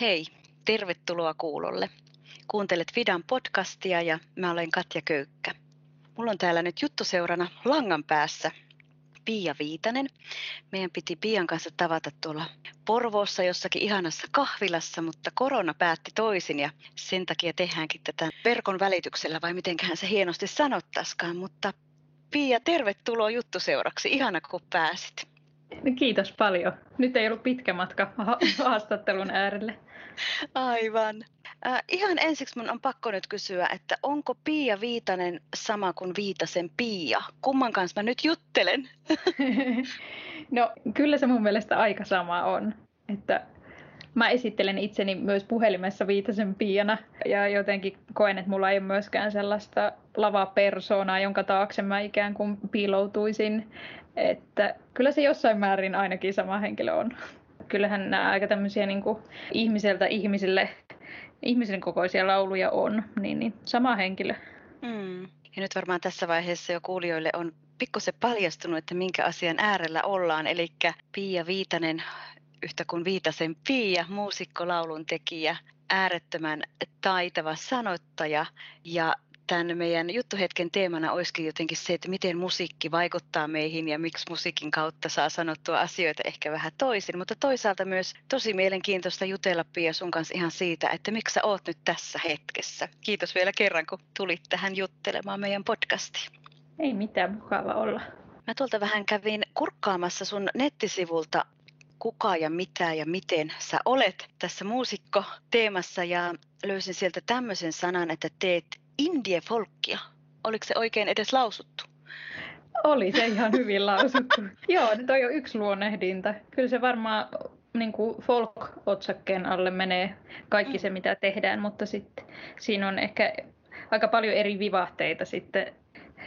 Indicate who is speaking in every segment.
Speaker 1: Hei, tervetuloa kuulolle. Kuuntelet Fidan podcastia ja mä olen Katja Köykkä. Mulla on täällä nyt juttuseurana langan päässä Pia Viitanen. Meidän piti Pian kanssa tavata tuolla Porvoossa jossakin ihanassa kahvilassa, mutta korona päätti toisin ja sen takia tehdäänkin tätä verkon välityksellä vai mitenköhän se hienosti sanottaskaan. Mutta Pia, tervetuloa juttuseuraksi. Ihana kun pääsit.
Speaker 2: Kiitos paljon. Nyt ei ollut pitkä matka haastattelun äärelle.
Speaker 1: Aivan. Äh, ihan ensiksi mun on pakko nyt kysyä, että onko Pia Viitanen sama kuin Viitasen Pia? Kumman kanssa mä nyt juttelen?
Speaker 2: no kyllä se mun mielestä aika sama on. Että mä esittelen itseni myös puhelimessa Viitasen Piana ja jotenkin koen, että mulla ei ole myöskään sellaista lavapersoonaa, jonka taakse mä ikään kuin piiloutuisin. Että kyllä se jossain määrin ainakin sama henkilö on. Kyllähän nämä aika tämmöisiä niin kuin ihmiseltä ihmisille ihmisen kokoisia lauluja on, niin, niin sama henkilö.
Speaker 1: Mm. Ja nyt varmaan tässä vaiheessa jo kuulijoille on pikkusen paljastunut, että minkä asian äärellä ollaan. Eli Pia Viitanen, yhtä kuin Viitasen Pia, muusikko, laulun tekijä, äärettömän taitava sanottaja ja tämän meidän juttuhetken teemana olisikin jotenkin se, että miten musiikki vaikuttaa meihin ja miksi musiikin kautta saa sanottua asioita ehkä vähän toisin. Mutta toisaalta myös tosi mielenkiintoista jutella Pia sun kanssa ihan siitä, että miksi sä oot nyt tässä hetkessä. Kiitos vielä kerran, kun tulit tähän juttelemaan meidän podcastiin.
Speaker 2: Ei mitään, mukava olla.
Speaker 1: Mä tuolta vähän kävin kurkkaamassa sun nettisivulta kuka ja mitä ja miten sä olet tässä muusikko-teemassa ja löysin sieltä tämmöisen sanan, että teet indie-folkkia. Oliko se oikein edes lausuttu?
Speaker 2: Oli se ihan hyvin lausuttu. Joo, toi on yksi luonnehdinta. Kyllä se varmaan niin kuin folk-otsakkeen alle menee kaikki se, mitä tehdään, mutta sitten siinä on ehkä aika paljon eri vivahteita sitten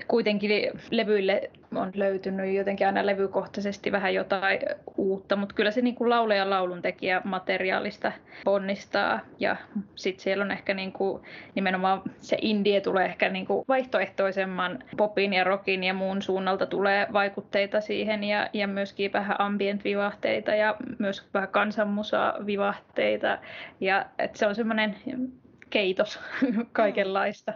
Speaker 2: kuitenkin levyille on löytynyt jotenkin aina levykohtaisesti vähän jotain uutta, mutta kyllä se niin kuin laulaja lauluntekijä materiaalista ponnistaa ja sitten siellä on ehkä niin kuin, nimenomaan se indie tulee ehkä niin kuin vaihtoehtoisemman popin ja rockin ja muun suunnalta tulee vaikutteita siihen ja, ja myöskin vähän ambient-vivahteita ja myös vähän kansanmusa-vivahteita ja että se on semmoinen keitos kaikenlaista.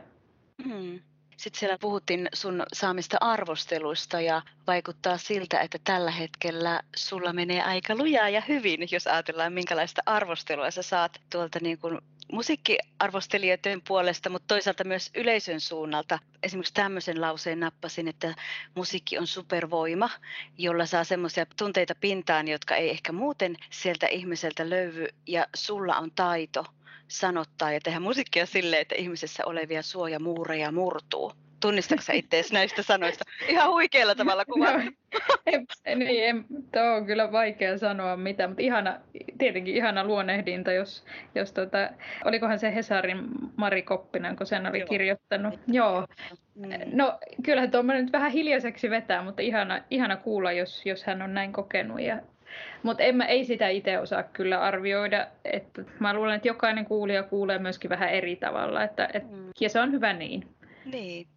Speaker 1: Mm. Sitten siellä puhuttiin sun saamista arvosteluista ja vaikuttaa siltä, että tällä hetkellä sulla menee aika lujaa ja hyvin, jos ajatellaan minkälaista arvostelua sä saat tuolta niin kuin musiikkiarvostelijoiden puolesta, mutta toisaalta myös yleisön suunnalta. Esimerkiksi tämmöisen lauseen nappasin, että musiikki on supervoima, jolla saa semmoisia tunteita pintaan, jotka ei ehkä muuten sieltä ihmiseltä löydy, ja sulla on taito – sanottaa ja tehdä musiikkia silleen, että ihmisessä olevia suojamuureja murtuu. Tunnistatko itseäsi näistä sanoista? Ihan huikealla tavalla kuvata.
Speaker 2: no, niin, en, tuo on kyllä vaikea sanoa mitä, mutta ihana, tietenkin ihana luonehdinta, jos, jos tota, olikohan se Hesarin Mari Koppinen, kun sen oli Joo. kirjoittanut. Joo. Mm. No kyllähän tuo nyt vähän hiljaiseksi vetää, mutta ihana, ihana kuulla, jos, jos hän on näin kokenut ja mutta ei sitä itse osaa kyllä arvioida. Että mä luulen, että jokainen kuulija kuulee myöskin vähän eri tavalla. Että, et, mm. Ja se on hyvä niin.
Speaker 1: Niin.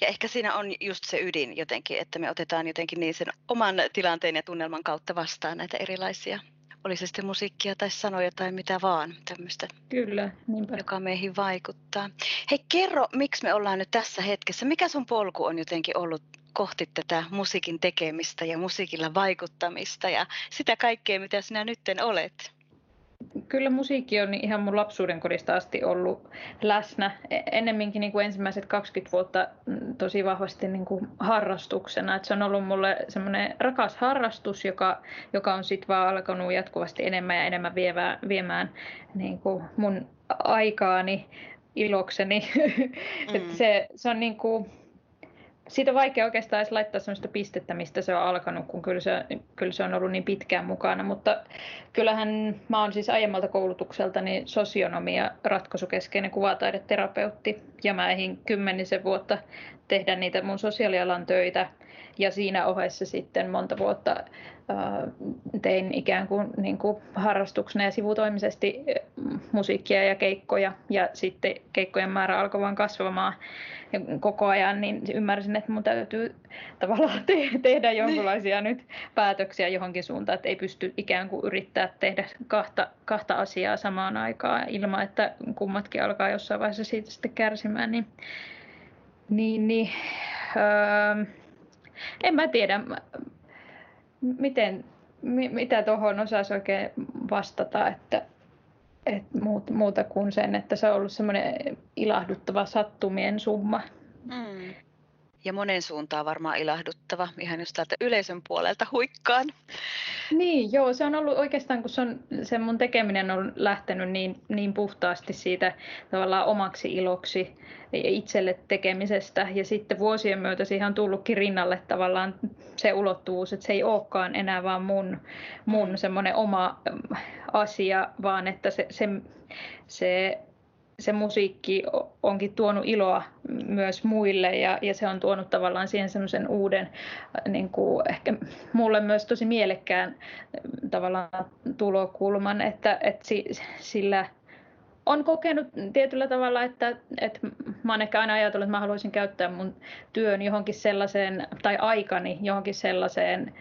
Speaker 1: Ja ehkä siinä on just se ydin jotenkin, että me otetaan jotenkin niin sen oman tilanteen ja tunnelman kautta vastaan näitä erilaisia oli se sitten musiikkia tai sanoja tai mitä vaan tämmöistä.
Speaker 2: Kyllä,
Speaker 1: niinpä. Joka meihin vaikuttaa. Hei kerro, miksi me ollaan nyt tässä hetkessä? Mikä sun polku on jotenkin ollut kohti tätä musiikin tekemistä ja musiikilla vaikuttamista ja sitä kaikkea, mitä sinä nytten olet?
Speaker 2: Kyllä musiikki on ihan mun lapsuuden kodista asti ollut läsnä. E, ennemminkin niin kuin ensimmäiset 20 vuotta mm, tosi vahvasti niin kuin harrastuksena. Et se on ollut mulle semmoinen rakas harrastus, joka, joka on sitten vaan alkanut jatkuvasti enemmän ja enemmän viemään, viemään niin kuin mun aikaani ilokseni. Mm. Et se, se on niin kuin, siitä on vaikea oikeastaan edes laittaa sellaista pistettä, mistä se on alkanut, kun kyllä se, kyllä se on ollut niin pitkään mukana. Mutta kyllähän mä oon siis aiemmalta koulutukselta niin sosionomia ratkaisukeskeinen kuvataideterapeutti ja mä eihin kymmenisen vuotta tehdä niitä mun sosiaalialan töitä. Ja siinä ohessa sitten monta vuotta tein ikään kuin, niin kuin harrastuksena ja sivutoimisesti musiikkia ja keikkoja. Ja sitten keikkojen määrä alkoi vain kasvamaan koko ajan, niin ymmärsin, että mun täytyy tavallaan te- tehdä jonkinlaisia niin. nyt päätöksiä johonkin suuntaan, että ei pysty ikään kuin yrittää tehdä kahta, kahta asiaa samaan aikaan ilman, että kummatkin alkaa jossain vaiheessa siitä sitten kärsimään. Niin, niin, niin öö, en mä tiedä, miten, mitä tuohon osaisi oikein vastata, että, että muuta kuin sen, että se on ollut semmoinen ilahduttava sattumien summa. Mm.
Speaker 1: Ja monen suuntaan varmaan ilahduttava, ihan just täältä yleisön puolelta huikkaan.
Speaker 2: Niin, joo, se on ollut oikeastaan, kun se, on, se mun tekeminen on lähtenyt niin, niin puhtaasti siitä tavallaan omaksi iloksi itselle tekemisestä. Ja sitten vuosien myötä siihen on tullutkin rinnalle tavallaan se ulottuvuus, että se ei olekaan enää vaan mun, mun semmoinen oma asia, vaan että se, se, se se musiikki onkin tuonut iloa myös muille ja, ja se on tuonut tavallaan siihen semmoisen uuden, niin kuin ehkä mulle myös tosi mielekkään tavallaan tulokulman, että, että sillä on kokenut tietyllä tavalla, että, että mä oon ehkä aina ajatellut, että mä haluaisin käyttää mun työn johonkin sellaiseen, tai aikani johonkin sellaiseen,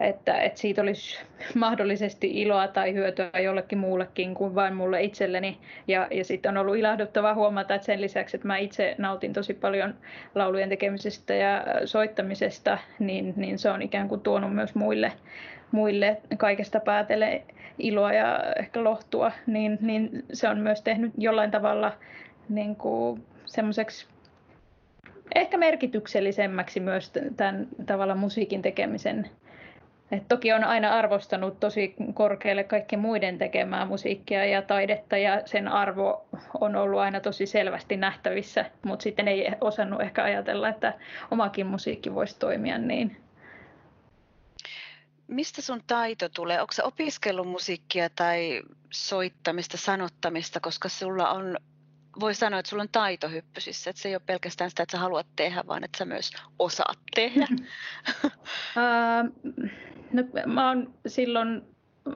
Speaker 2: että, että siitä olisi mahdollisesti iloa tai hyötyä jollekin muullekin kuin vain mulle itselleni. Ja, ja sitten on ollut ilahduttavaa huomata, että sen lisäksi, että mä itse nautin tosi paljon laulujen tekemisestä ja soittamisesta, niin, niin se on ikään kuin tuonut myös muille, muille kaikesta päätelle iloa ja ehkä lohtua, niin, niin se on myös tehnyt jollain tavalla niin kuin semmoiseksi ehkä merkityksellisemmäksi myös tämän tavalla musiikin tekemisen et toki on aina arvostanut tosi korkealle kaikkien muiden tekemää musiikkia ja taidetta ja sen arvo on ollut aina tosi selvästi nähtävissä, mutta sitten ei osannut ehkä ajatella, että omakin musiikki voisi toimia niin.
Speaker 1: Mistä sun taito tulee? Onko opiskellut musiikkia tai soittamista, sanottamista, koska sulla on voi sanoa, että sulla on taitohyppysissä, että se ei ole pelkästään sitä, että sä haluat tehdä, vaan että sä myös osaat tehdä.
Speaker 2: No, mä oon silloin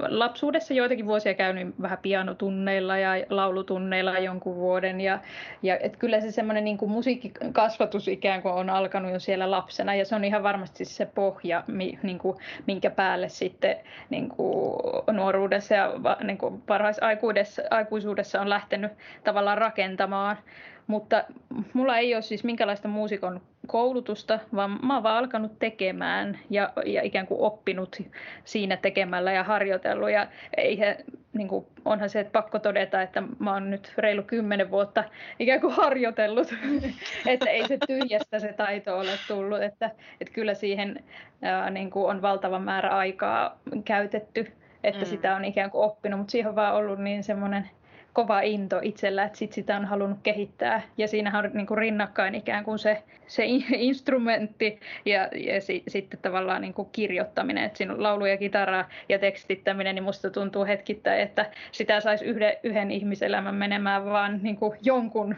Speaker 2: lapsuudessa joitakin vuosia käynyt vähän pianotunneilla ja laulutunneilla jonkun vuoden. Ja, ja et kyllä se semmoinen niin kuin musiikkikasvatus ikään kuin on alkanut jo siellä lapsena ja se on ihan varmasti se pohja, mi, niin kuin, minkä päälle sitten niin kuin nuoruudessa ja niin kuin parhaisaikuisuudessa on lähtenyt tavallaan rakentamaan. Mutta mulla ei ole siis minkälaista muusikon koulutusta, vaan mä oon vaan alkanut tekemään ja, ja ikään kuin oppinut siinä tekemällä ja harjoitellut. Ja eihän, niin kuin, onhan se että pakko todeta, että mä oon nyt reilu kymmenen vuotta ikään kuin harjoitellut, että ei se tyhjästä se taito ole tullut, että, että kyllä siihen ää, niin kuin on valtava määrä aikaa käytetty, että mm. sitä on ikään kuin oppinut, mutta siihen on vaan ollut niin semmoinen kova into itsellä, että sit sitä on halunnut kehittää. Ja siinähän on niin kuin rinnakkain ikään kuin se, se instrumentti ja, ja si, sitten tavallaan niin kuin kirjoittaminen. Että siinä on laulu ja kitara ja tekstittäminen, niin musta tuntuu hetkittäin, että sitä saisi yhden, yhden ihmiselämän menemään vaan niin kuin jonkun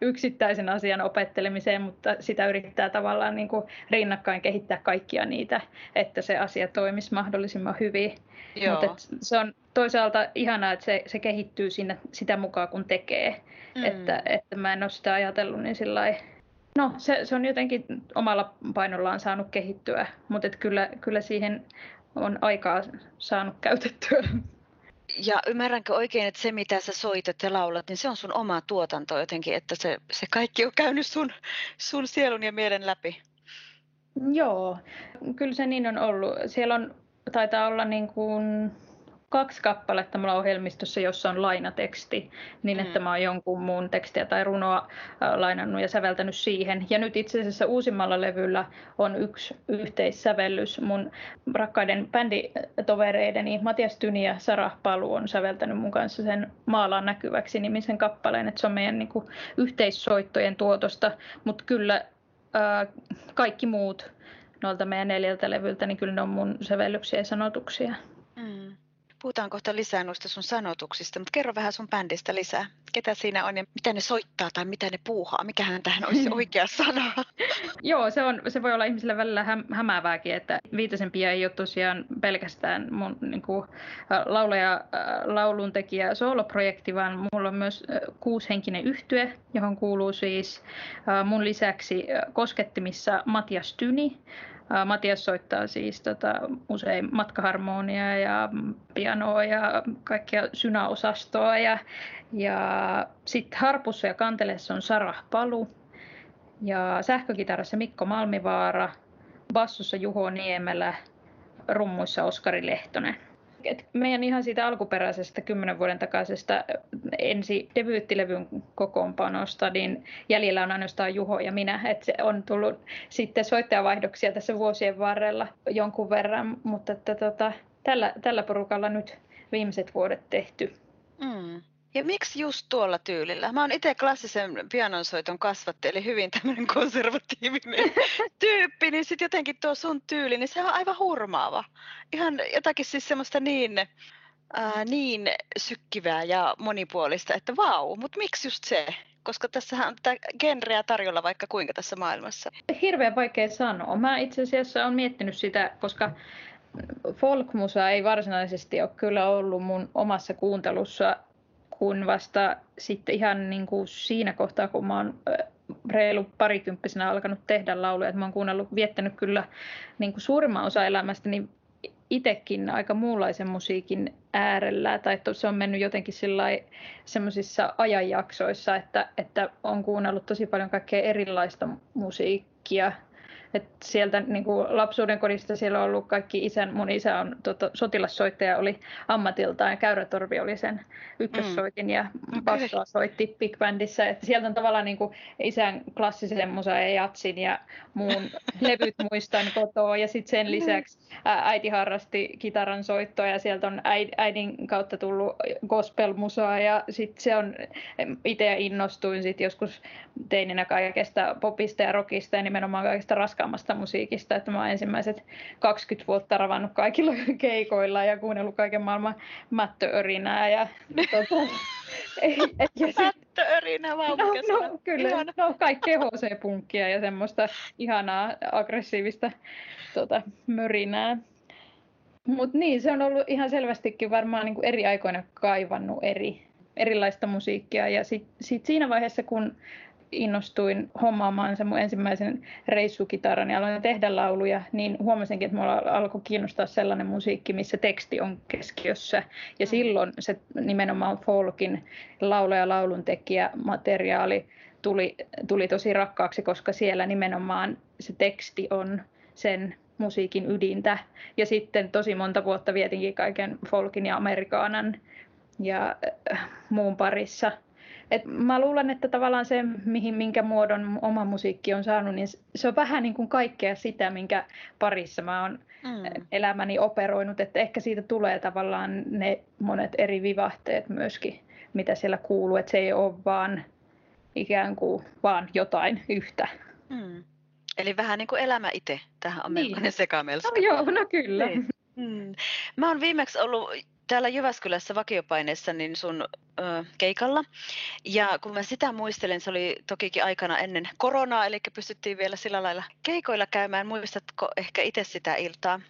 Speaker 2: yksittäisen asian opettelemiseen, mutta sitä yrittää tavallaan niin kuin rinnakkain kehittää kaikkia niitä, että se asia toimisi mahdollisimman hyvin. Mutta se on toisaalta ihanaa, että se, se kehittyy siinä, sitä mukaan, kun tekee. Mm. Että, että mä en ole sitä ajatellut niin sillä No, se, se on jotenkin omalla painollaan saanut kehittyä, mutta kyllä, kyllä siihen on aikaa saanut käytettyä.
Speaker 1: Ja ymmärränkö oikein, että se mitä sä soitat ja laulat, niin se on sun oma tuotanto jotenkin, että se, se kaikki on käynyt sun, sun sielun ja mielen läpi?
Speaker 2: Joo, kyllä se niin on ollut. Siellä on, taitaa olla niin kuin kaksi kappaletta mulla ohjelmistossa, jossa on lainateksti, niin että mm. mä oon jonkun muun tekstiä tai runoa lainannut ja säveltänyt siihen. Ja nyt itse asiassa uusimmalla levyllä on yksi yhteissävellys. Mun rakkaiden bänditovereideni Matias Tyni ja Sara Palu on säveltänyt mun kanssa sen Maalaan näkyväksi nimisen kappaleen, että se on meidän niin kuin, yhteissoittojen tuotosta, mutta kyllä ää, kaikki muut noilta meidän neljältä levyltä, niin kyllä ne on mun sävellyksiä ja sanotuksia. Mm.
Speaker 1: Puhutaan kohta lisää noista sun sanotuksista, mutta kerro vähän sun bändistä lisää. Ketä siinä on ja mitä ne soittaa tai mitä ne puuhaa? Mikähän tähän olisi oikea sana?
Speaker 2: Joo, se, on, se voi olla ihmisille välillä häm, hämäävääkin, että Viitesempia ei ole tosiaan pelkästään mun niin kuin, laulaja, lauluntekijä sooloprojekti, vaan mulla on myös kuushenkinen yhtye, johon kuuluu siis mun lisäksi koskettimissa Matias Tyni, Matias soittaa siis tota, usein matkaharmonia ja pianoa ja kaikkia synäosastoa. Ja, ja sitten harpussa ja kantelessa on Sarah Palu ja sähkökitarassa Mikko Malmivaara, bassossa Juho Niemelä, rummuissa Oskari Lehtonen. Et meidän ihan siitä alkuperäisestä kymmenen vuoden takaisesta ensi debyyttilevyn kokoonpanosta, niin jäljellä on ainoastaan Juho ja minä. Et se on tullut sitten soittajavaihdoksia tässä vuosien varrella jonkun verran, mutta että tota, tällä, tällä porukalla nyt viimeiset vuodet tehty.
Speaker 1: Mm. Ja miksi just tuolla tyylillä? Mä oon itse klassisen pianonsoiton kasvatti, eli hyvin tämmöinen konservatiivinen tyyppi, niin sitten jotenkin tuo sun tyyli, niin se on aivan hurmaava. Ihan jotakin siis semmoista niin, ää, niin sykkivää ja monipuolista, että vau, mutta miksi just se? Koska tässä on tätä genreä tarjolla vaikka kuinka tässä maailmassa.
Speaker 2: Hirveän vaikea sanoa. Mä itse asiassa olen miettinyt sitä, koska folkmusa ei varsinaisesti ole kyllä ollut mun omassa kuuntelussa kun vasta sitten ihan niin kuin siinä kohtaa, kun mä oon reilu parikymppisenä alkanut tehdä lauluja, että mä oon kuunnellut, viettänyt kyllä niin kuin suurimman osa elämästäni itsekin aika muunlaisen musiikin äärellä, tai että se on mennyt jotenkin semmoisissa ajanjaksoissa, että, että on kuunnellut tosi paljon kaikkea erilaista musiikkia, et sieltä niin kuin lapsuuden kodista siellä on ollut kaikki isän, mun isä on tota, sotilassoittaja oli ammatiltaan ja Käyrätorvi oli sen ykkössoitin mm. ja bassoa soitti Big Bandissa. Et sieltä on tavallaan niin kuin isän klassisen musa ja jatsin ja muun levyt muistan kotoa ja sitten sen lisäksi äiti harrasti kitaran soittoa ja sieltä on äidin kautta tullut gospel-musaa ja sitten se on, itse innostuin sitten joskus teininä kaikesta popista ja rockista ja nimenomaan kaikesta raskaammasta musiikista, että mä oon ensimmäiset 20 vuotta ravannut kaikilla keikoilla ja kuunnellut kaiken maailman mättöörinää ja
Speaker 1: tota, ja sit, Mättöörinää, vau, no,
Speaker 2: no, kyllä, Ihana. no kaikkea HC-punkkia ja semmoista ihanaa aggressiivista tota, mörinää. Mutta niin, se on ollut ihan selvästikin varmaan niin kuin eri aikoina kaivannut eri, erilaista musiikkia. Ja sitten sit siinä vaiheessa, kun innostuin hommaamaan sen mun ensimmäisen reissukitaran ja aloin tehdä lauluja, niin huomasinkin, että mulla alkoi kiinnostaa sellainen musiikki, missä teksti on keskiössä. Ja mm. silloin se nimenomaan folkin laulaja laulun tekijä materiaali tuli, tuli tosi rakkaaksi, koska siellä nimenomaan se teksti on sen musiikin ydintä. Ja sitten tosi monta vuotta vietinkin kaiken folkin ja amerikaanan ja äh, muun parissa – et mä luulen, että tavallaan se, mihin, minkä muodon oma musiikki on saanut, niin se on vähän niin kuin kaikkea sitä, minkä parissa mä oon mm. elämäni operoinut. Että ehkä siitä tulee tavallaan ne monet eri vivahteet myöskin, mitä siellä kuuluu. Että se ei ole vaan ikään kuin vaan jotain yhtä. Mm.
Speaker 1: Eli vähän niin kuin elämä itse. Tähän on niin. melkoinen sekamelska.
Speaker 2: No joo, no kyllä. Niin.
Speaker 1: Mm. Mä oon viimeksi ollut täällä Jyväskylässä vakiopaineessa niin sun ö, keikalla. Ja kun mä sitä muistelen, se oli tokikin aikana ennen koronaa, eli pystyttiin vielä sillä lailla keikoilla käymään. Muistatko ehkä itse sitä iltaa?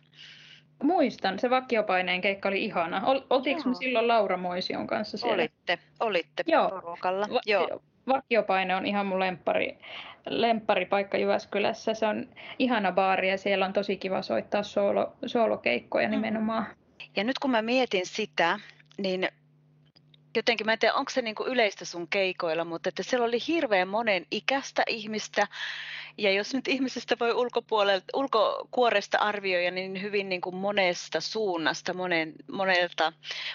Speaker 2: Muistan, se vakiopaineen keikka oli ihana. Oltiinko me silloin Laura Moision kanssa siellä?
Speaker 1: Olitte, olitte Joo. porukalla. Va- Joo.
Speaker 2: Vakiopaine on ihan mun lemppari, lempparipaikka Jyväskylässä. Se on ihana baari ja siellä on tosi kiva soittaa soolo, soolokeikkoja mm. nimenomaan.
Speaker 1: Ja nyt kun mä mietin sitä, niin jotenkin, mä en tiedä onko se niin kuin yleistä sun keikoilla, mutta että siellä oli hirveän monen ikäistä ihmistä ja jos nyt ihmisestä voi ulkopuolelta, ulkokuoresta arvioida, niin hyvin niin kuin monesta suunnasta, monen, monelta,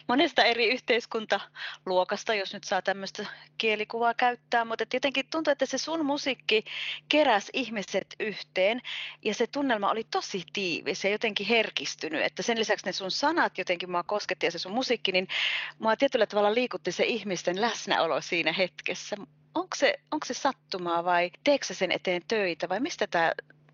Speaker 1: monesta eri yhteiskuntaluokasta, jos nyt saa tämmöistä kielikuvaa käyttää. Mutta jotenkin tuntuu, että se sun musiikki keräs ihmiset yhteen ja se tunnelma oli tosi tiivis ja jotenkin herkistynyt. Että sen lisäksi ne sun sanat jotenkin mua kosketti ja se sun musiikki, niin mua tietyllä tavalla liikutti se ihmisten läsnäolo siinä hetkessä onko se, onko se sattumaa vai teekö sen eteen töitä vai mistä tämä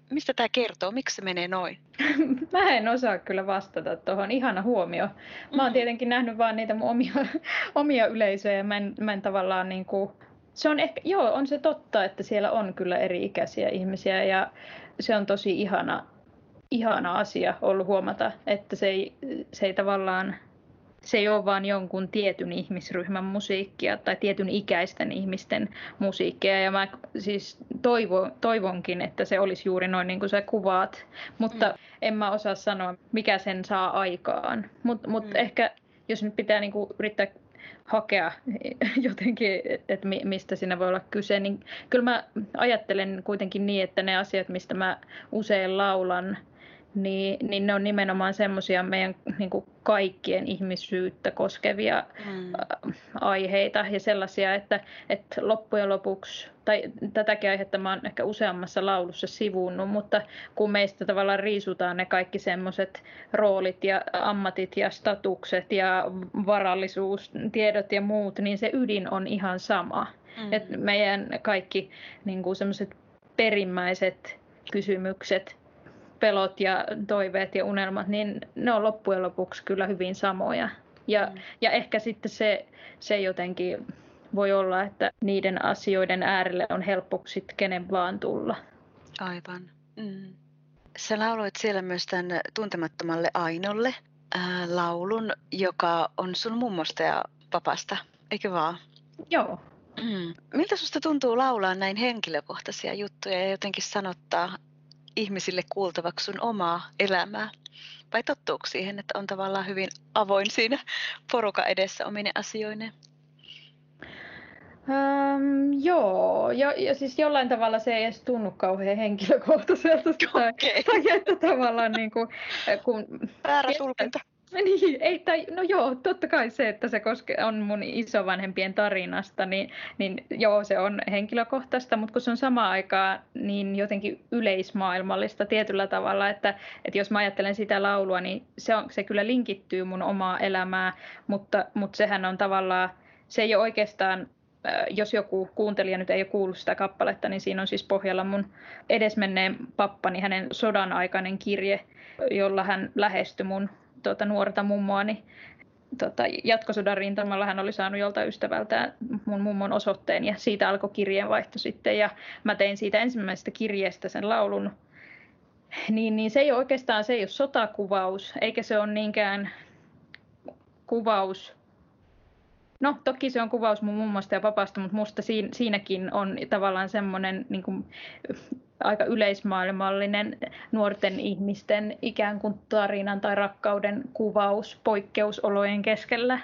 Speaker 1: mistä tämä kertoo? Miksi se menee noin?
Speaker 2: Mä en osaa kyllä vastata tuohon. Ihana huomio. Mä oon mm. tietenkin nähnyt vaan niitä mun omia, omia yleisöjä. Mä en, mä en tavallaan niin kuin Se on ehkä, joo, on se totta, että siellä on kyllä eri-ikäisiä ihmisiä ja se on tosi ihana, ihana asia ollut huomata, että se ei, se ei tavallaan se ei ole vain jonkun tietyn ihmisryhmän musiikkia tai tietyn ikäisten ihmisten musiikkia. Ja mä siis toivo, toivonkin, että se olisi juuri noin niin kuin sä kuvaat, mutta mm. en mä osaa sanoa, mikä sen saa aikaan. Mutta mut mm. ehkä jos nyt pitää niin kuin yrittää hakea jotenkin, että mistä siinä voi olla kyse, niin kyllä mä ajattelen kuitenkin niin, että ne asiat, mistä mä usein laulan, niin, niin ne on nimenomaan semmoisia meidän niin kuin kaikkien ihmisyyttä koskevia mm. aiheita ja sellaisia, että, että loppujen lopuksi, tai tätäkin aihetta mä oon ehkä useammassa laulussa sivunnut, mutta kun meistä tavallaan riisutaan ne kaikki semmoiset roolit ja ammatit ja statukset ja varallisuustiedot ja muut, niin se ydin on ihan sama. Mm. Et meidän kaikki niin semmoiset perimmäiset kysymykset pelot ja toiveet ja unelmat, niin ne on loppujen lopuksi kyllä hyvin samoja. Ja, mm. ja ehkä sitten se, se jotenkin voi olla, että niiden asioiden äärelle on helppo sitten kenen vaan tulla.
Speaker 1: Aivan. Mm. Sä lauloit siellä myös tämän tuntemattomalle Ainolle ää, laulun, joka on sun mummosta ja papasta, eikö vaan?
Speaker 2: Joo.
Speaker 1: Mm. Miltä susta tuntuu laulaa näin henkilökohtaisia juttuja ja jotenkin sanottaa ihmisille kuultavaksi sun omaa elämää? Vai tottuuko siihen, että on tavallaan hyvin avoin siinä poruka edessä omine asioineen?
Speaker 2: Um, joo, ja, ja siis jollain tavalla se ei edes tunnu kauhean henkilökohtaiselta.
Speaker 1: Okay.
Speaker 2: Tai, tai että tavallaan niin kuin, kun...
Speaker 1: Väärä tulkinta.
Speaker 2: Niin, ei, tai, no joo, totta kai se, että se koske, on mun isovanhempien tarinasta, niin, niin joo, se on henkilökohtaista, mutta kun se on samaan aikaan niin jotenkin yleismaailmallista tietyllä tavalla, että, että jos mä ajattelen sitä laulua, niin se, on, se kyllä linkittyy mun omaa elämää, mutta, mutta sehän on tavallaan, se ei ole oikeastaan jos joku kuuntelija nyt ei ole kuullut sitä kappaletta, niin siinä on siis pohjalla mun edesmenneen pappani, hänen sodan aikainen kirje, jolla hän lähestyi mun tuota, nuorta mummoani tota, jatkosodan rintamalla hän oli saanut jolta ystävältään mun mummon osoitteen ja siitä alkoi kirjeenvaihto sitten ja mä tein siitä ensimmäisestä kirjeestä sen laulun. Niin, niin se ei ole oikeastaan se ei ole sotakuvaus, eikä se ole niinkään kuvaus. No toki se on kuvaus mun mummosta ja papasta, mutta musta siinäkin on tavallaan semmoinen niin aika yleismaailmallinen nuorten ihmisten ikään kuin tarinan tai rakkauden kuvaus poikkeusolojen keskellä.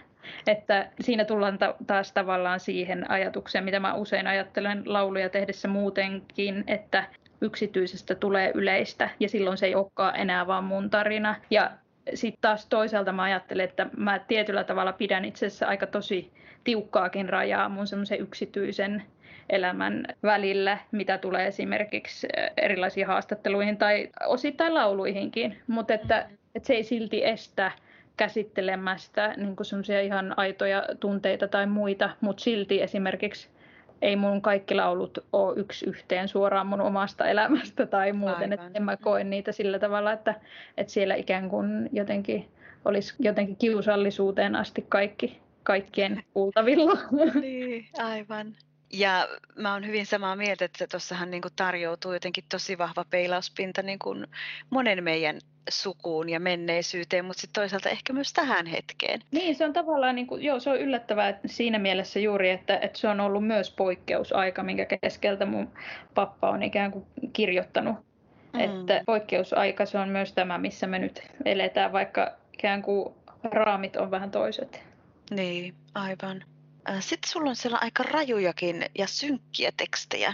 Speaker 2: Että siinä tullaan ta- taas tavallaan siihen ajatukseen, mitä mä usein ajattelen lauluja tehdessä muutenkin, että yksityisestä tulee yleistä ja silloin se ei olekaan enää vaan mun tarina. Ja sitten taas toisaalta mä ajattelen, että mä tietyllä tavalla pidän itse asiassa aika tosi tiukkaakin rajaa mun semmoisen yksityisen elämän välillä, mitä tulee esimerkiksi erilaisiin haastatteluihin tai osittain lauluihinkin, mutta että, että se ei silti estä käsittelemästä niin semmoisia ihan aitoja tunteita tai muita, mutta silti esimerkiksi ei mun kaikki laulut ole yksi yhteen suoraan mun omasta elämästä tai muuten, että en mä koe niitä sillä tavalla, että, että siellä ikään kuin jotenkin olisi jotenkin kiusallisuuteen asti kaikki kaikkien kuultavilla.
Speaker 1: Niin, aivan. Ja mä oon hyvin samaa mieltä, että tuossahan niin tarjoutuu jotenkin tosi vahva peilauspinta niin kuin monen meidän sukuun ja menneisyyteen, mutta sitten toisaalta ehkä myös tähän hetkeen.
Speaker 2: Niin, se on tavallaan, niin kuin, joo, se on yllättävää siinä mielessä juuri, että, että se on ollut myös poikkeusaika, minkä keskeltä mun pappa on ikään kuin kirjoittanut. Mm. Että poikkeusaika se on myös tämä, missä me nyt eletään, vaikka ikään kuin raamit on vähän toiset.
Speaker 1: Niin, aivan. Sitten sulla on siellä aika rajujakin ja synkkiä tekstejä,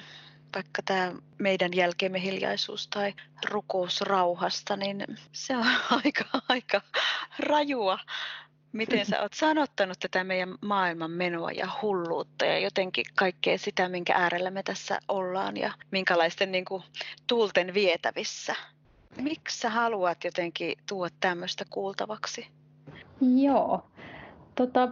Speaker 1: vaikka tämä meidän jälkeemme hiljaisuus tai rukous rauhasta, niin se on aika, aika rajua. Miten sä oot sanottanut tätä meidän maailman menoa ja hulluutta ja jotenkin kaikkea sitä, minkä äärellä me tässä ollaan ja minkälaisten niin kuin, tuulten vietävissä. Miksi sä haluat jotenkin tuoda tämmöistä kuultavaksi?
Speaker 2: Joo. Tota,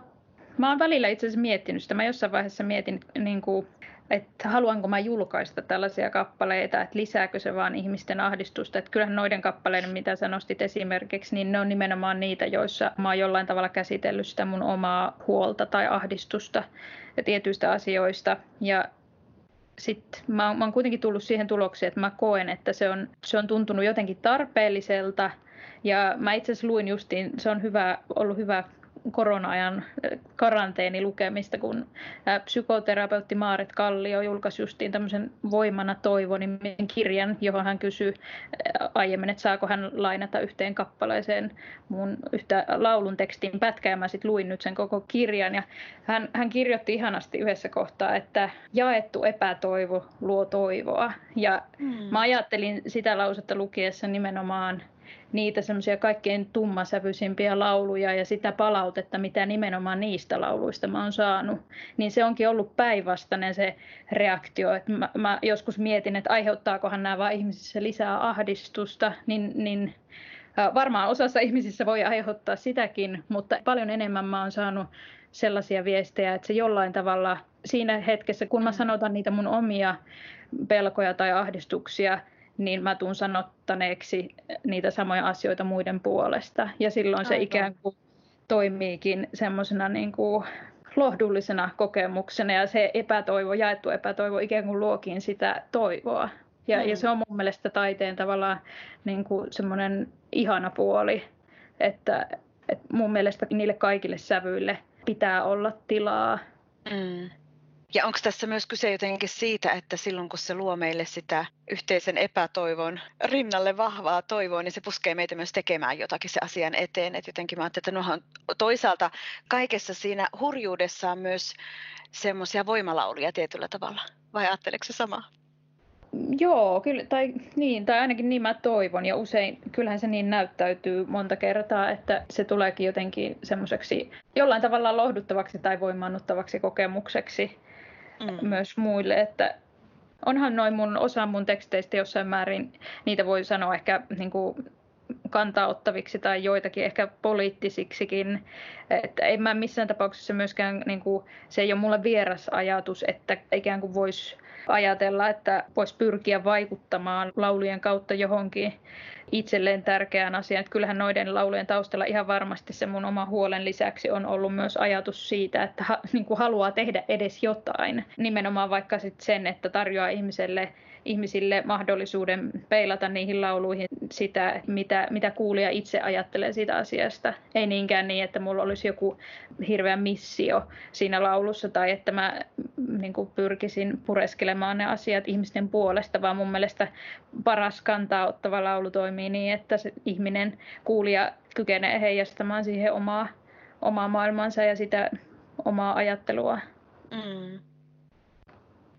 Speaker 2: Mä oon välillä itse asiassa miettinyt sitä. Mä jossain vaiheessa mietin niin kuin, että haluanko mä julkaista tällaisia kappaleita, että lisääkö se vaan ihmisten ahdistusta. Että kyllähän noiden kappaleiden, mitä sä nostit esimerkiksi, niin ne on nimenomaan niitä, joissa mä oon jollain tavalla käsitellyt sitä mun omaa huolta tai ahdistusta ja tietyistä asioista. Ja sitten mä, mä oon kuitenkin tullut siihen tulokseen, että mä koen, että se on, se on tuntunut jotenkin tarpeelliselta. Ja mä itse asiassa luin justiin, se on hyvä, ollut hyvä korona-ajan karanteenilukemista, kun psykoterapeutti Maaret Kallio julkaisi justiin tämmöisen Voimana toivo-nimisen kirjan, johon hän kysyi aiemmin, että saako hän lainata yhteen kappaleeseen mun yhtä laulun tekstin pätkää, ja mä sitten luin nyt sen koko kirjan, ja hän, hän kirjoitti ihanasti yhdessä kohtaa, että jaettu epätoivo luo toivoa, ja hmm. mä ajattelin sitä lausetta lukiessa nimenomaan niitä semmoisia kaikkein tummasävyisimpiä lauluja ja sitä palautetta, mitä nimenomaan niistä lauluista mä oon saanut, niin se onkin ollut päinvastainen se reaktio. Että mä, mä joskus mietin, että aiheuttaakohan nämä vain ihmisissä lisää ahdistusta, niin, niin varmaan osassa ihmisissä voi aiheuttaa sitäkin, mutta paljon enemmän mä oon saanut sellaisia viestejä, että se jollain tavalla siinä hetkessä, kun mä sanotan niitä mun omia pelkoja tai ahdistuksia, niin mä tuun sanottaneeksi niitä samoja asioita muiden puolesta. Ja silloin se Aivan. ikään kuin toimiikin semmoisena niin kuin lohdullisena kokemuksena ja se epätoivo, jaettu epätoivo ikään kuin luokin sitä toivoa. Ja, mm. ja se on mun mielestä taiteen tavallaan niin kuin semmoinen ihana puoli, että, että mun mielestä niille kaikille sävyille pitää olla tilaa.
Speaker 1: Mm. Ja onko tässä myös kyse jotenkin siitä, että silloin kun se luo meille sitä yhteisen epätoivon rinnalle vahvaa toivoa, niin se puskee meitä myös tekemään jotakin se asian eteen. Että jotenkin mä ajattelin, että on toisaalta kaikessa siinä hurjuudessaan myös semmoisia voimalauluja tietyllä tavalla. Vai ajatteleeko se samaa?
Speaker 2: Joo, kyllä, tai, niin, tai ainakin niin mä toivon, ja usein kyllähän se niin näyttäytyy monta kertaa, että se tuleekin jotenkin semmoiseksi jollain tavalla lohduttavaksi tai voimaannuttavaksi kokemukseksi mm. myös muille, että onhan noin mun osa mun teksteistä jossain määrin, niitä voi sanoa ehkä niin kuin kantaottaviksi tai joitakin ehkä poliittisiksikin. Että en mä missään tapauksessa myöskään, niin kuin, se ei ole mulle vieras ajatus, että ikään kuin voisi ajatella, että voisi pyrkiä vaikuttamaan laulujen kautta johonkin itselleen tärkeään asiaan. Että kyllähän noiden laulujen taustalla ihan varmasti se mun oma huolen lisäksi on ollut myös ajatus siitä, että ha, niin kuin haluaa tehdä edes jotain. Nimenomaan vaikka sit sen, että tarjoaa ihmiselle ihmisille mahdollisuuden peilata niihin lauluihin sitä, mitä, mitä kuulija itse ajattelee siitä asiasta. Ei niinkään niin, että mulla olisi joku hirveä missio siinä laulussa tai että mä niin kuin pyrkisin pureskelemaan ne asiat ihmisten puolesta, vaan mun mielestä paras kantaa ottava laulu toimii niin, että se ihminen, kuulija kykenee heijastamaan siihen omaa, omaa maailmansa ja sitä omaa ajattelua. Mm.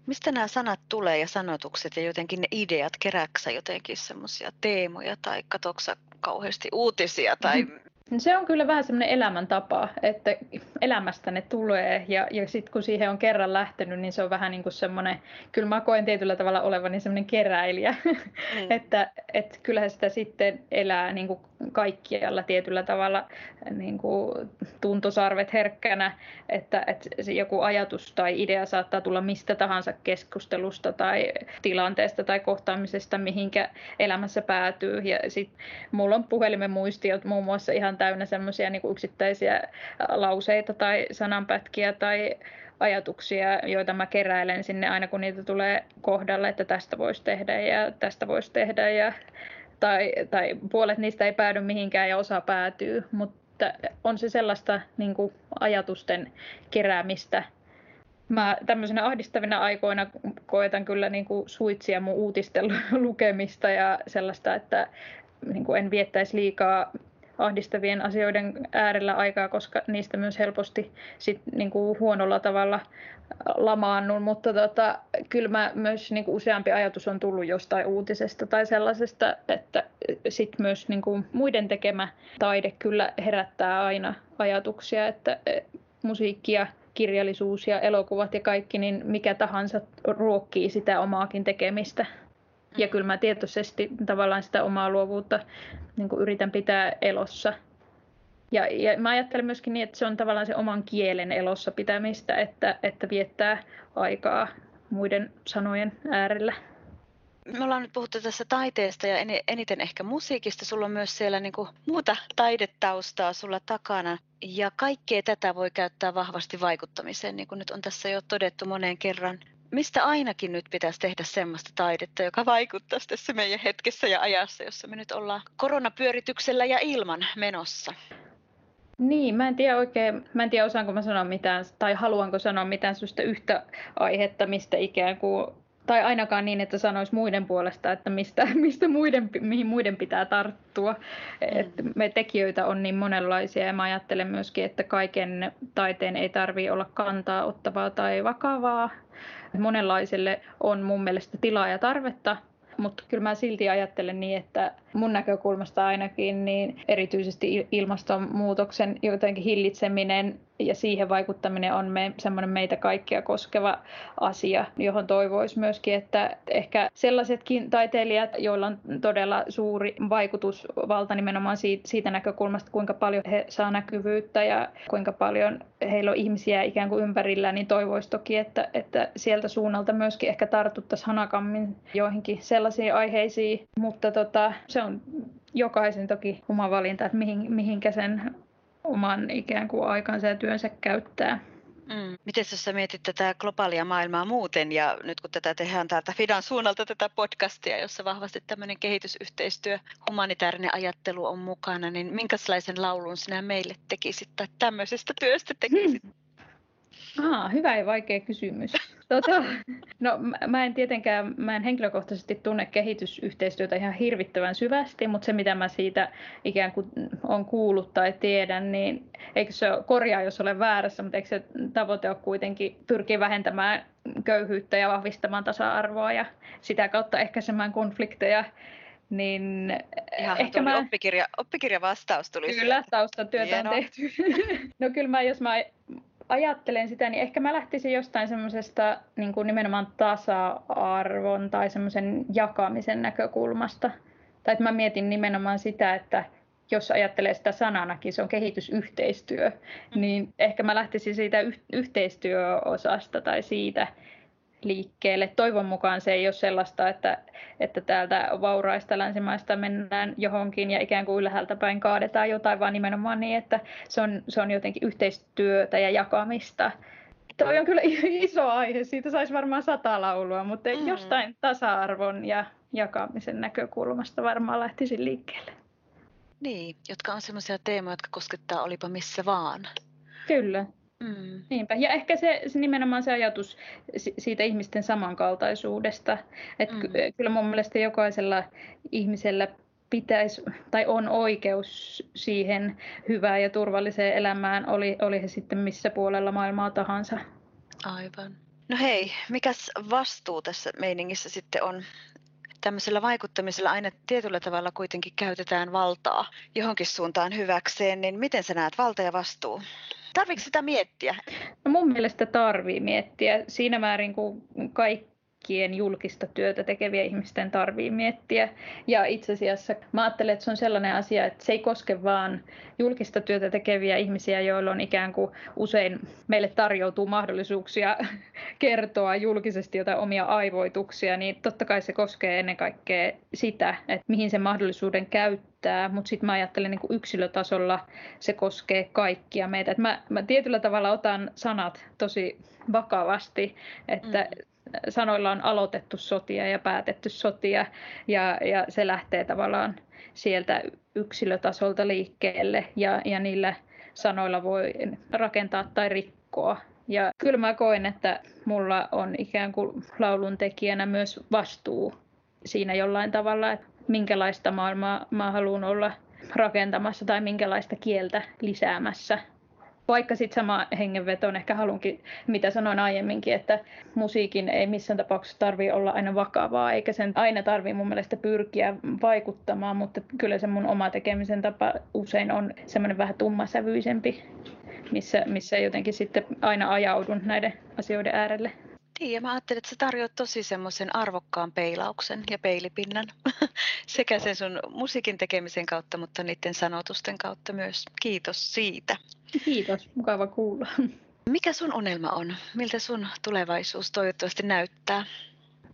Speaker 1: Mistä nämä sanat tulee ja sanotukset ja jotenkin ne ideat, kerääksä jotenkin semmoisia teemoja tai katoksa kauheasti uutisia tai.
Speaker 2: Se on kyllä vähän semmoinen elämäntapa, että elämästä ne tulee ja, ja sitten kun siihen on kerran lähtenyt, niin se on vähän niin kuin semmoinen, kyllä mä koen tietyllä tavalla olevani semmoinen keräilijä, mm. että et kyllähän sitä sitten elää niin kuin kaikkialla tietyllä tavalla niin kuin tuntosarvet herkkänä, että, että se joku ajatus tai idea saattaa tulla mistä tahansa keskustelusta tai tilanteesta tai kohtaamisesta, mihinkä elämässä päätyy. Ja sitten mulla on puhelimen muistiot muun muassa ihan täynnä semmoisia niin yksittäisiä lauseita tai sananpätkiä tai ajatuksia, joita mä keräilen sinne aina kun niitä tulee kohdalle, että tästä voisi tehdä ja tästä voisi tehdä ja tai, tai puolet niistä ei päädy mihinkään ja osa päätyy, mutta on se sellaista niin kuin ajatusten keräämistä. Mä tämmöisenä ahdistavina aikoina koetan kyllä niin kuin suitsia mun uutisten lukemista ja sellaista, että niin kuin en viettäisi liikaa ahdistavien asioiden äärellä aikaa, koska niistä myös helposti sit, kuin huonolla tavalla lamaannun, mutta tota, kyllä mä myös niin kuin useampi ajatus on tullut jostain uutisesta tai sellaisesta, että sit myös niin kuin muiden tekemä taide kyllä herättää aina ajatuksia, että musiikki ja kirjallisuus ja elokuvat ja kaikki, niin mikä tahansa ruokkii sitä omaakin tekemistä. Ja kyllä mä tietoisesti tavallaan sitä omaa luovuutta niin yritän pitää elossa. Ja, ja mä ajattelen myöskin niin, että se on tavallaan se oman kielen elossa pitämistä, että, että viettää aikaa muiden sanojen äärellä.
Speaker 1: Me ollaan nyt puhuttu tässä taiteesta ja eniten ehkä musiikista. Sulla on myös siellä niin kuin muuta taidetaustaa sulla takana. Ja kaikkea tätä voi käyttää vahvasti vaikuttamiseen, niin kuin nyt on tässä jo todettu moneen kerran. Mistä ainakin nyt pitäisi tehdä semmoista taidetta, joka vaikuttaisi tässä meidän hetkessä ja ajassa, jossa me nyt ollaan koronapyörityksellä ja ilman menossa?
Speaker 2: Niin, mä en tiedä oikein, mä en tiedä osaanko mä sanoa mitään, tai haluanko sanoa mitään sellaista yhtä aihetta, mistä ikään kuin tai ainakaan niin, että sanoisi muiden puolesta, että mistä, mistä muiden, mihin muiden pitää tarttua. Mm. Et me tekijöitä on niin monenlaisia ja mä ajattelen myöskin, että kaiken taiteen ei tarvitse olla kantaa ottavaa tai vakavaa. Monenlaiselle on mun mielestä tilaa ja tarvetta, mutta kyllä mä silti ajattelen niin, että mun näkökulmasta ainakin niin erityisesti ilmastonmuutoksen jotenkin hillitseminen ja siihen vaikuttaminen on me, semmoinen meitä kaikkia koskeva asia, johon toivoisi myöskin, että ehkä sellaisetkin taiteilijat, joilla on todella suuri vaikutusvalta nimenomaan siitä, siitä näkökulmasta, kuinka paljon he saa näkyvyyttä ja kuinka paljon heillä on ihmisiä ikään kuin ympärillä, niin toivoisi toki, että, että sieltä suunnalta myöskin ehkä tartuttaisiin hanakammin joihinkin sellaisiin aiheisiin, mutta tota, se on jokaisen toki oma valinta, että mihin, mihinkä sen oman ikään kuin aikansa ja työnsä käyttää.
Speaker 1: Mm. Miten jos sä mietit tätä globaalia maailmaa muuten ja nyt kun tätä tehdään täältä Fidan suunnalta tätä podcastia, jossa vahvasti tämmöinen kehitysyhteistyö, humanitaarinen ajattelu on mukana, niin minkälaisen laulun sinä meille tekisit tai tämmöisestä työstä tekisit?
Speaker 2: Ah, hyvä ja vaikea kysymys. Tota, no, mä en tietenkään, mä en henkilökohtaisesti tunne kehitysyhteistyötä ihan hirvittävän syvästi, mutta se mitä mä siitä ikään kuin on kuullut tai tiedän, niin eikö se korjaa, jos olen väärässä, mutta eikö se tavoite ole kuitenkin pyrkiä vähentämään köyhyyttä ja vahvistamaan tasa-arvoa ja sitä kautta ehkäisemään konflikteja niin
Speaker 1: Ihan ehkä mä... oppikirja, oppikirja vastaus tuli
Speaker 2: Kyllä, taustatyötä on tehty. no kyllä mä, jos mä ajattelen sitä, niin ehkä mä lähtisin jostain semmoisesta niin kuin nimenomaan tasa-arvon tai semmoisen jakamisen näkökulmasta. Tai että mä mietin nimenomaan sitä, että jos ajattelee sitä sananakin, se on kehitysyhteistyö, mm. niin ehkä mä lähtisin siitä yhteistyöosasta tai siitä, liikkeelle. Toivon mukaan se ei ole sellaista, että, että täältä vauraista länsimaista mennään johonkin ja ikään kuin ylhäältä päin kaadetaan jotain, vaan nimenomaan niin, että se on, se on jotenkin yhteistyötä ja jakamista. Tuo on kyllä iso aihe, siitä saisi varmaan sata laulua, mutta mm. jostain tasa-arvon ja jakamisen näkökulmasta varmaan lähtisin liikkeelle.
Speaker 1: Niin, jotka on sellaisia teemoja, jotka koskettaa olipa missä vaan.
Speaker 2: Kyllä, Mm. Niinpä. Ja ehkä se, se nimenomaan se ajatus siitä ihmisten samankaltaisuudesta. Että mm. kyllä mun mielestä jokaisella ihmisellä pitäisi tai on oikeus siihen hyvään ja turvalliseen elämään, oli, oli he sitten missä puolella maailmaa tahansa.
Speaker 1: Aivan. No hei, mikäs vastuu tässä meiningissä sitten on? Tämmöisellä vaikuttamisella aina tietyllä tavalla kuitenkin käytetään valtaa johonkin suuntaan hyväkseen, niin miten sä näet valta ja vastuu? Tarvitsetko sitä miettiä?
Speaker 2: No mun mielestä tarvii miettiä siinä määrin, kun kaikkien julkista työtä tekevien ihmisten tarvii miettiä. Ja itse asiassa mä ajattelen, että se on sellainen asia, että se ei koske vaan julkista työtä tekeviä ihmisiä, joilla on ikään kuin usein meille tarjoutuu mahdollisuuksia kertoa julkisesti jotain omia aivoituksia, niin totta kai se koskee ennen kaikkea sitä, että mihin se mahdollisuuden käyttää riittää, mutta sitten mä ajattelen niin kuin yksilötasolla se koskee kaikkia meitä. Et mä, mä tietyllä tavalla otan sanat tosi vakavasti, että mm. sanoilla on aloitettu sotia ja päätetty sotia ja, ja se lähtee tavallaan sieltä yksilötasolta liikkeelle ja, ja niillä sanoilla voi rakentaa tai rikkoa. Ja kyllä mä koen, että mulla on ikään kuin laulun tekijänä myös vastuu siinä jollain tavalla, että minkälaista maailmaa mä haluan olla rakentamassa tai minkälaista kieltä lisäämässä. Vaikka sitten sama hengenveto ehkä halunkin, mitä sanoin aiemminkin, että musiikin ei missään tapauksessa tarvitse olla aina vakavaa, eikä sen aina tarvitse mun mielestä pyrkiä vaikuttamaan, mutta kyllä se mun oma tekemisen tapa usein on semmoinen vähän tummasävyisempi, missä, missä jotenkin sitten aina ajaudun näiden asioiden äärelle.
Speaker 1: Niin, ja mä ajattelin, että sä tarjoat tosi semmoisen arvokkaan peilauksen ja peilipinnan sekä sen sun musiikin tekemisen kautta, mutta niiden sanotusten kautta myös. Kiitos siitä.
Speaker 2: Kiitos, mukava kuulla.
Speaker 1: Mikä sun unelma on? Miltä sun tulevaisuus toivottavasti näyttää?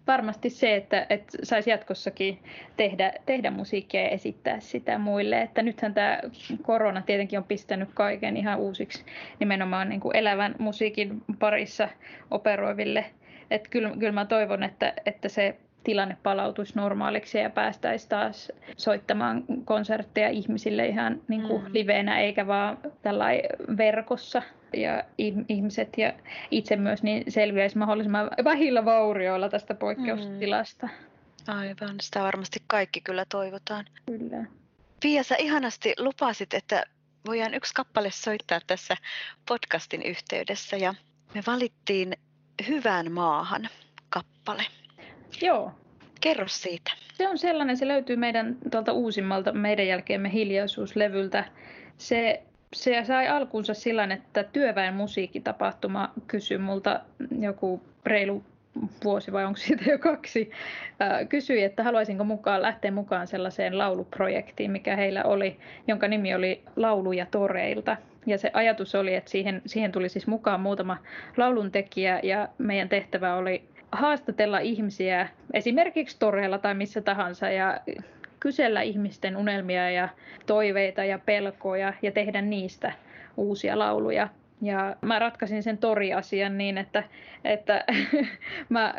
Speaker 2: varmasti se, että, että saisi jatkossakin tehdä, tehdä musiikkia ja esittää sitä muille. Että nythän tämä korona tietenkin on pistänyt kaiken ihan uusiksi nimenomaan niin kuin elävän musiikin parissa operoiville. Että kyllä, kyllä mä toivon, että, että se tilanne palautuisi normaaliksi ja päästäisiin taas soittamaan konsertteja ihmisille ihan niin kuin mm. liveenä eikä vaan tällä verkossa ja ihmiset ja itse myös niin selviäisi mahdollisimman vähillä vaurioilla tästä poikkeustilasta.
Speaker 1: Mm. Aivan, sitä varmasti kaikki kyllä toivotaan.
Speaker 2: Kyllä.
Speaker 1: Pia, sä ihanasti lupasit, että voidaan yksi kappale soittaa tässä podcastin yhteydessä ja me valittiin Hyvään maahan kappale.
Speaker 2: Joo.
Speaker 1: Kerro siitä.
Speaker 2: Se on sellainen, se löytyy meidän tuolta uusimmalta meidän jälkeemme hiljaisuuslevyltä. Se, se sai alkunsa sillä, että työväen musiikkitapahtuma kysyi multa joku reilu vuosi vai onko siitä jo kaksi, kysyi, että haluaisinko mukaan lähteä mukaan sellaiseen lauluprojektiin, mikä heillä oli, jonka nimi oli Lauluja toreilta. Ja se ajatus oli, että siihen, siihen tuli siis mukaan muutama lauluntekijä ja meidän tehtävä oli haastatella ihmisiä esimerkiksi toreilla tai missä tahansa ja kysellä ihmisten unelmia ja toiveita ja pelkoja ja tehdä niistä uusia lauluja. Ja mä ratkaisin sen toriasian niin, että, että mä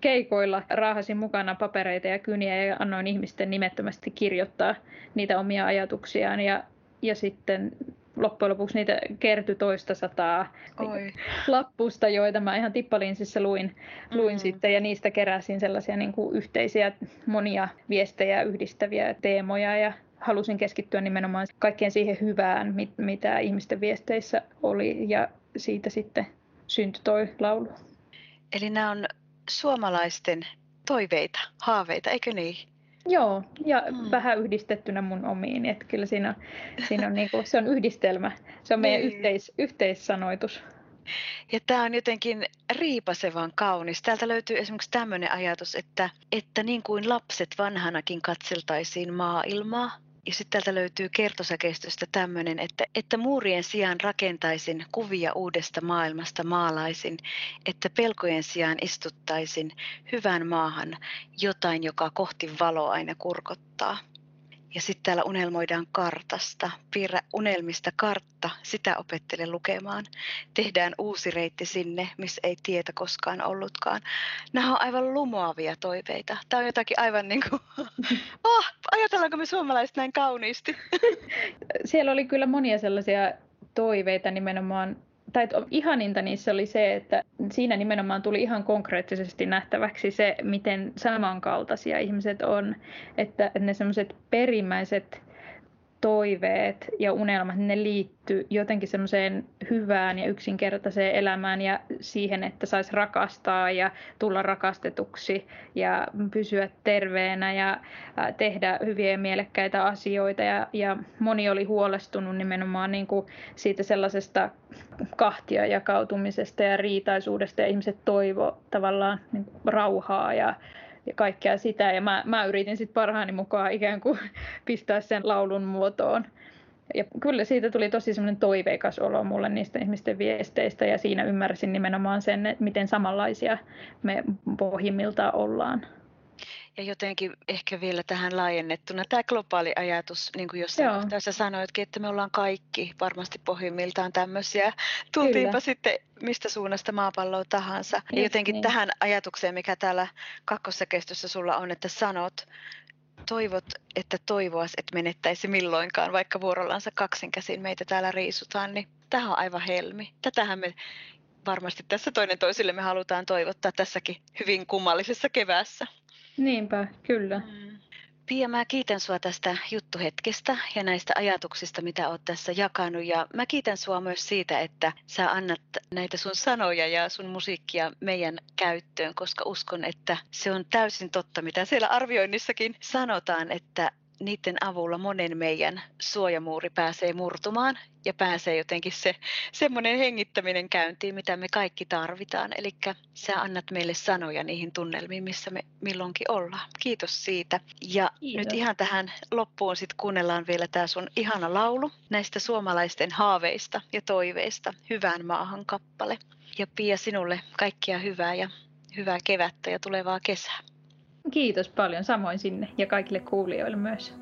Speaker 2: keikoilla raahasin mukana papereita ja kyniä ja annoin ihmisten nimettömästi kirjoittaa niitä omia ajatuksiaan. Ja, ja sitten loppujen lopuksi niitä kertyi toista sataa Oi. lappusta, joita mä ihan tippalinsissä luin, luin mm. sitten ja niistä keräsin sellaisia niin kuin yhteisiä monia viestejä yhdistäviä teemoja ja halusin keskittyä nimenomaan kaikkeen siihen hyvään, mit, mitä ihmisten viesteissä oli ja siitä sitten syntyi toi laulu.
Speaker 1: Eli nämä on suomalaisten toiveita, haaveita, eikö niin?
Speaker 2: Joo, ja mm. vähän yhdistettynä mun omiin. Että kyllä siinä siinä on niinku, se on yhdistelmä. Se on meidän niin. yhteis, yhteissanoitus.
Speaker 1: Ja tämä on jotenkin riipasevan kaunis. Täältä löytyy esimerkiksi tämmöinen ajatus, että, että niin kuin lapset vanhanakin katseltaisiin maailmaa, ja sitten täältä löytyy kertosäkeistöstä tämmöinen, että, että muurien sijaan rakentaisin kuvia uudesta maailmasta maalaisin, että pelkojen sijaan istuttaisin hyvään maahan jotain, joka kohti valoa aina kurkottaa. Ja sitten täällä unelmoidaan kartasta. Piirrä unelmista kartta, sitä opettele lukemaan. Tehdään uusi reitti sinne, missä ei tietä koskaan ollutkaan. Nämä on aivan lumoavia toiveita. Tämä on jotakin aivan niin kuin, oh, ajatellaanko me suomalaiset näin kauniisti?
Speaker 2: Siellä oli kyllä monia sellaisia toiveita nimenomaan tai ihaninta niissä oli se, että siinä nimenomaan tuli ihan konkreettisesti nähtäväksi se, miten samankaltaisia ihmiset on, että ne semmoiset perimmäiset toiveet ja unelmat, ne liittyy jotenkin semmoiseen hyvään ja yksinkertaiseen elämään ja siihen, että saisi rakastaa ja tulla rakastetuksi ja pysyä terveenä ja tehdä hyviä ja mielekkäitä asioita. Ja, ja moni oli huolestunut nimenomaan niin kuin siitä sellaisesta kahtia jakautumisesta ja riitaisuudesta ja ihmiset toivo tavallaan niin rauhaa ja ja kaikkea sitä. Ja mä, mä yritin sitten parhaani mukaan ikään kuin pistää sen laulun muotoon. Ja kyllä siitä tuli tosi semmoinen toiveikas olo mulle niistä ihmisten viesteistä ja siinä ymmärsin nimenomaan sen, että miten samanlaisia me pohjimmiltaan ollaan.
Speaker 1: Ja jotenkin ehkä vielä tähän laajennettuna tämä globaali ajatus, niin kuin jossain Joo. kohtaa sanoitkin, että me ollaan kaikki varmasti pohjimmiltaan tämmöisiä. Tultiinpa Kyllä. sitten mistä suunnasta maapalloa tahansa. Just ja jotenkin niin. tähän ajatukseen, mikä täällä kakkossäkeistössä sulla on, että sanot, toivot, että toivoas, että menettäisi milloinkaan, vaikka vuorollansa kaksinkäsin meitä täällä riisutaan, niin tähän on aivan helmi. Tätähän me varmasti tässä toinen toisille me halutaan toivottaa tässäkin hyvin kummallisessa keväässä.
Speaker 2: Niinpä, kyllä. Mm.
Speaker 1: Pia, mä kiitän sua tästä juttuhetkestä ja näistä ajatuksista, mitä oot tässä jakanut. Ja mä kiitän sua myös siitä, että sä annat näitä sun sanoja ja sun musiikkia meidän käyttöön, koska uskon, että se on täysin totta, mitä siellä arvioinnissakin sanotaan, että niiden avulla monen meidän suojamuuri pääsee murtumaan ja pääsee jotenkin se semmoinen hengittäminen käyntiin, mitä me kaikki tarvitaan. Eli sä annat meille sanoja niihin tunnelmiin, missä me milloinkin ollaan. Kiitos siitä. Ja Kiitos. nyt ihan tähän loppuun sitten kuunnellaan vielä tämä sun ihana laulu näistä suomalaisten haaveista ja toiveista. Hyvään maahan kappale. Ja Pia sinulle kaikkia hyvää ja hyvää kevättä ja tulevaa kesää.
Speaker 3: Kiitos paljon samoin sinne ja kaikille kuulijoille myös.